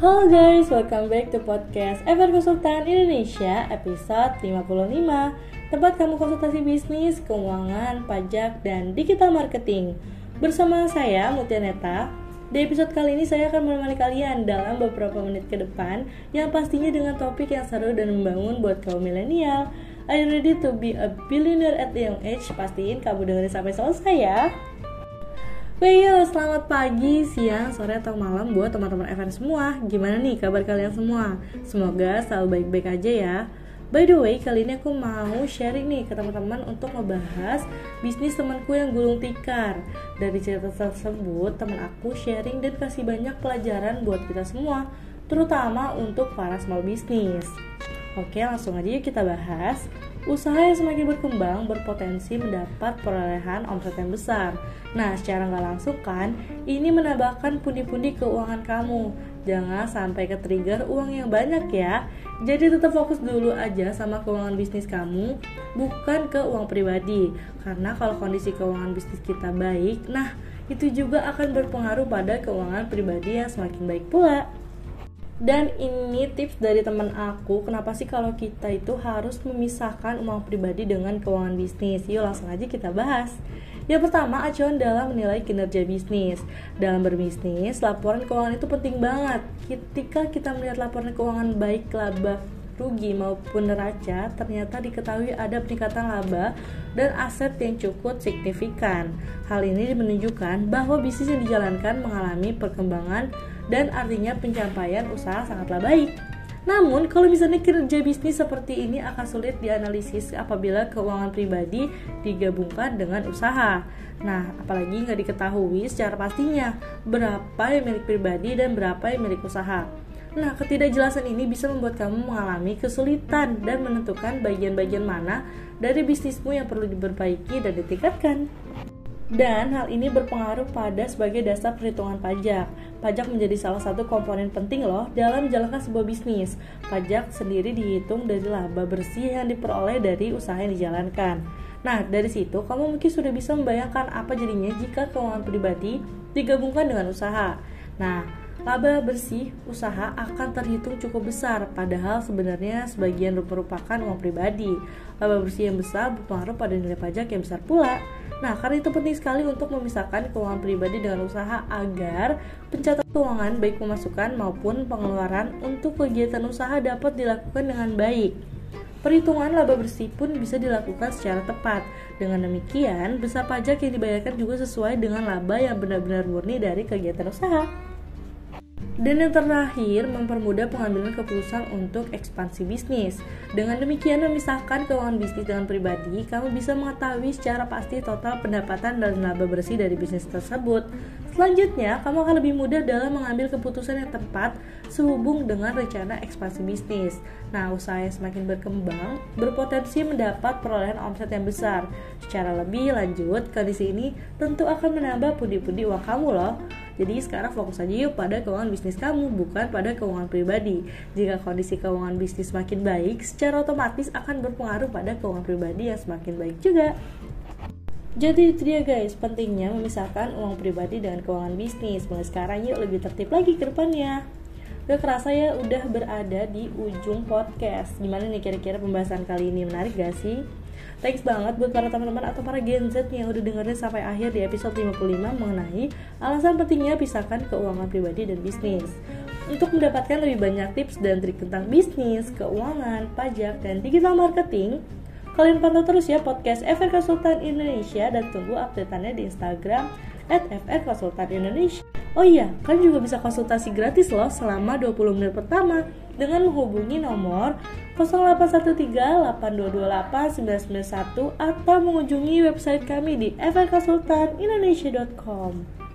Halo guys, welcome back to podcast Ever Konsultan Indonesia episode 55 Tempat kamu konsultasi bisnis, keuangan, pajak, dan digital marketing. Bersama saya Mutia Neta. Di episode kali ini saya akan menemani kalian dalam beberapa menit ke depan Yang pastinya dengan topik yang seru dan membangun buat kaum milenial. Are you ready to be a billionaire at the young age? Pastiin kamu dengerin sampai selesai ya Weyo, selamat pagi, siang, sore, atau malam buat teman-teman event semua. Gimana nih kabar kalian semua? Semoga selalu baik-baik aja ya. By the way, kali ini aku mau sharing nih ke teman-teman untuk ngebahas bisnis temanku yang gulung tikar. Dari cerita tersebut, teman aku sharing dan kasih banyak pelajaran buat kita semua Terutama untuk para small business. Oke, langsung aja yuk kita bahas Usaha yang semakin berkembang berpotensi mendapat perolehan omset yang besar. Nah, secara nggak langsung kan, ini menambahkan pundi-pundi keuangan kamu. Jangan sampai ke trigger uang yang banyak ya. Jadi tetap fokus dulu aja sama keuangan bisnis kamu, bukan ke uang pribadi. Karena kalau kondisi keuangan bisnis kita baik, nah itu juga akan berpengaruh pada keuangan pribadi yang semakin baik pula. Dan ini tips dari teman aku, kenapa sih kalau kita itu harus memisahkan uang pribadi dengan keuangan bisnis? Yuk langsung aja kita bahas. Yang pertama, acuan dalam menilai kinerja bisnis. Dalam berbisnis, laporan keuangan itu penting banget. Ketika kita melihat laporan keuangan baik laba rugi maupun neraca, ternyata diketahui ada peningkatan laba dan aset yang cukup signifikan. Hal ini menunjukkan bahwa bisnis yang dijalankan mengalami perkembangan dan artinya pencapaian usaha sangatlah baik. Namun, kalau misalnya kerja bisnis seperti ini akan sulit dianalisis apabila keuangan pribadi digabungkan dengan usaha. Nah, apalagi nggak diketahui secara pastinya berapa yang milik pribadi dan berapa yang milik usaha. Nah, ketidakjelasan ini bisa membuat kamu mengalami kesulitan dan menentukan bagian-bagian mana dari bisnismu yang perlu diperbaiki dan ditingkatkan. Dan hal ini berpengaruh pada sebagai dasar perhitungan pajak. Pajak menjadi salah satu komponen penting loh dalam menjalankan sebuah bisnis. Pajak sendiri dihitung dari laba bersih yang diperoleh dari usaha yang dijalankan. Nah, dari situ kamu mungkin sudah bisa membayangkan apa jadinya jika keuangan pribadi digabungkan dengan usaha. Nah, laba bersih usaha akan terhitung cukup besar, padahal sebenarnya sebagian merupakan uang pribadi. Laba bersih yang besar berpengaruh pada nilai pajak yang besar pula. Nah, karena itu penting sekali untuk memisahkan keuangan pribadi dengan usaha agar pencatatan keuangan baik pemasukan maupun pengeluaran untuk kegiatan usaha dapat dilakukan dengan baik. Perhitungan laba bersih pun bisa dilakukan secara tepat. Dengan demikian, besar pajak yang dibayarkan juga sesuai dengan laba yang benar-benar murni dari kegiatan usaha. Dan yang terakhir, mempermudah pengambilan keputusan untuk ekspansi bisnis. Dengan demikian, memisahkan keuangan bisnis dengan pribadi, kamu bisa mengetahui secara pasti total pendapatan dan laba bersih dari bisnis tersebut. Selanjutnya, kamu akan lebih mudah dalam mengambil keputusan yang tepat sehubung dengan rencana ekspansi bisnis. Nah, usaha yang semakin berkembang berpotensi mendapat perolehan omset yang besar. Secara lebih lanjut, kondisi ini tentu akan menambah pundi-pundi uang kamu loh. Jadi sekarang fokus aja yuk pada keuangan bisnis kamu, bukan pada keuangan pribadi. Jika kondisi keuangan bisnis semakin baik, secara otomatis akan berpengaruh pada keuangan pribadi yang semakin baik juga. Jadi itu dia guys, pentingnya memisahkan uang pribadi dengan keuangan bisnis. Mulai sekarang yuk lebih tertib lagi ke depannya. Gak kerasa ya udah berada di ujung podcast. Gimana nih kira-kira pembahasan kali ini menarik gak sih? Thanks banget buat para teman-teman atau para Gen Z yang udah dengerin sampai akhir di episode 55 mengenai alasan pentingnya pisahkan keuangan pribadi dan bisnis. Untuk mendapatkan lebih banyak tips dan trik tentang bisnis, keuangan, pajak, dan digital marketing, kalian pantau terus ya podcast FR Konsultan Indonesia dan tunggu update-annya di Instagram at FR Konsultan Indonesia. Oh iya, kalian juga bisa konsultasi gratis loh selama 20 menit pertama dengan menghubungi nomor 0813-8228-991 atau mengunjungi website kami di frkonsultanindonesia.com.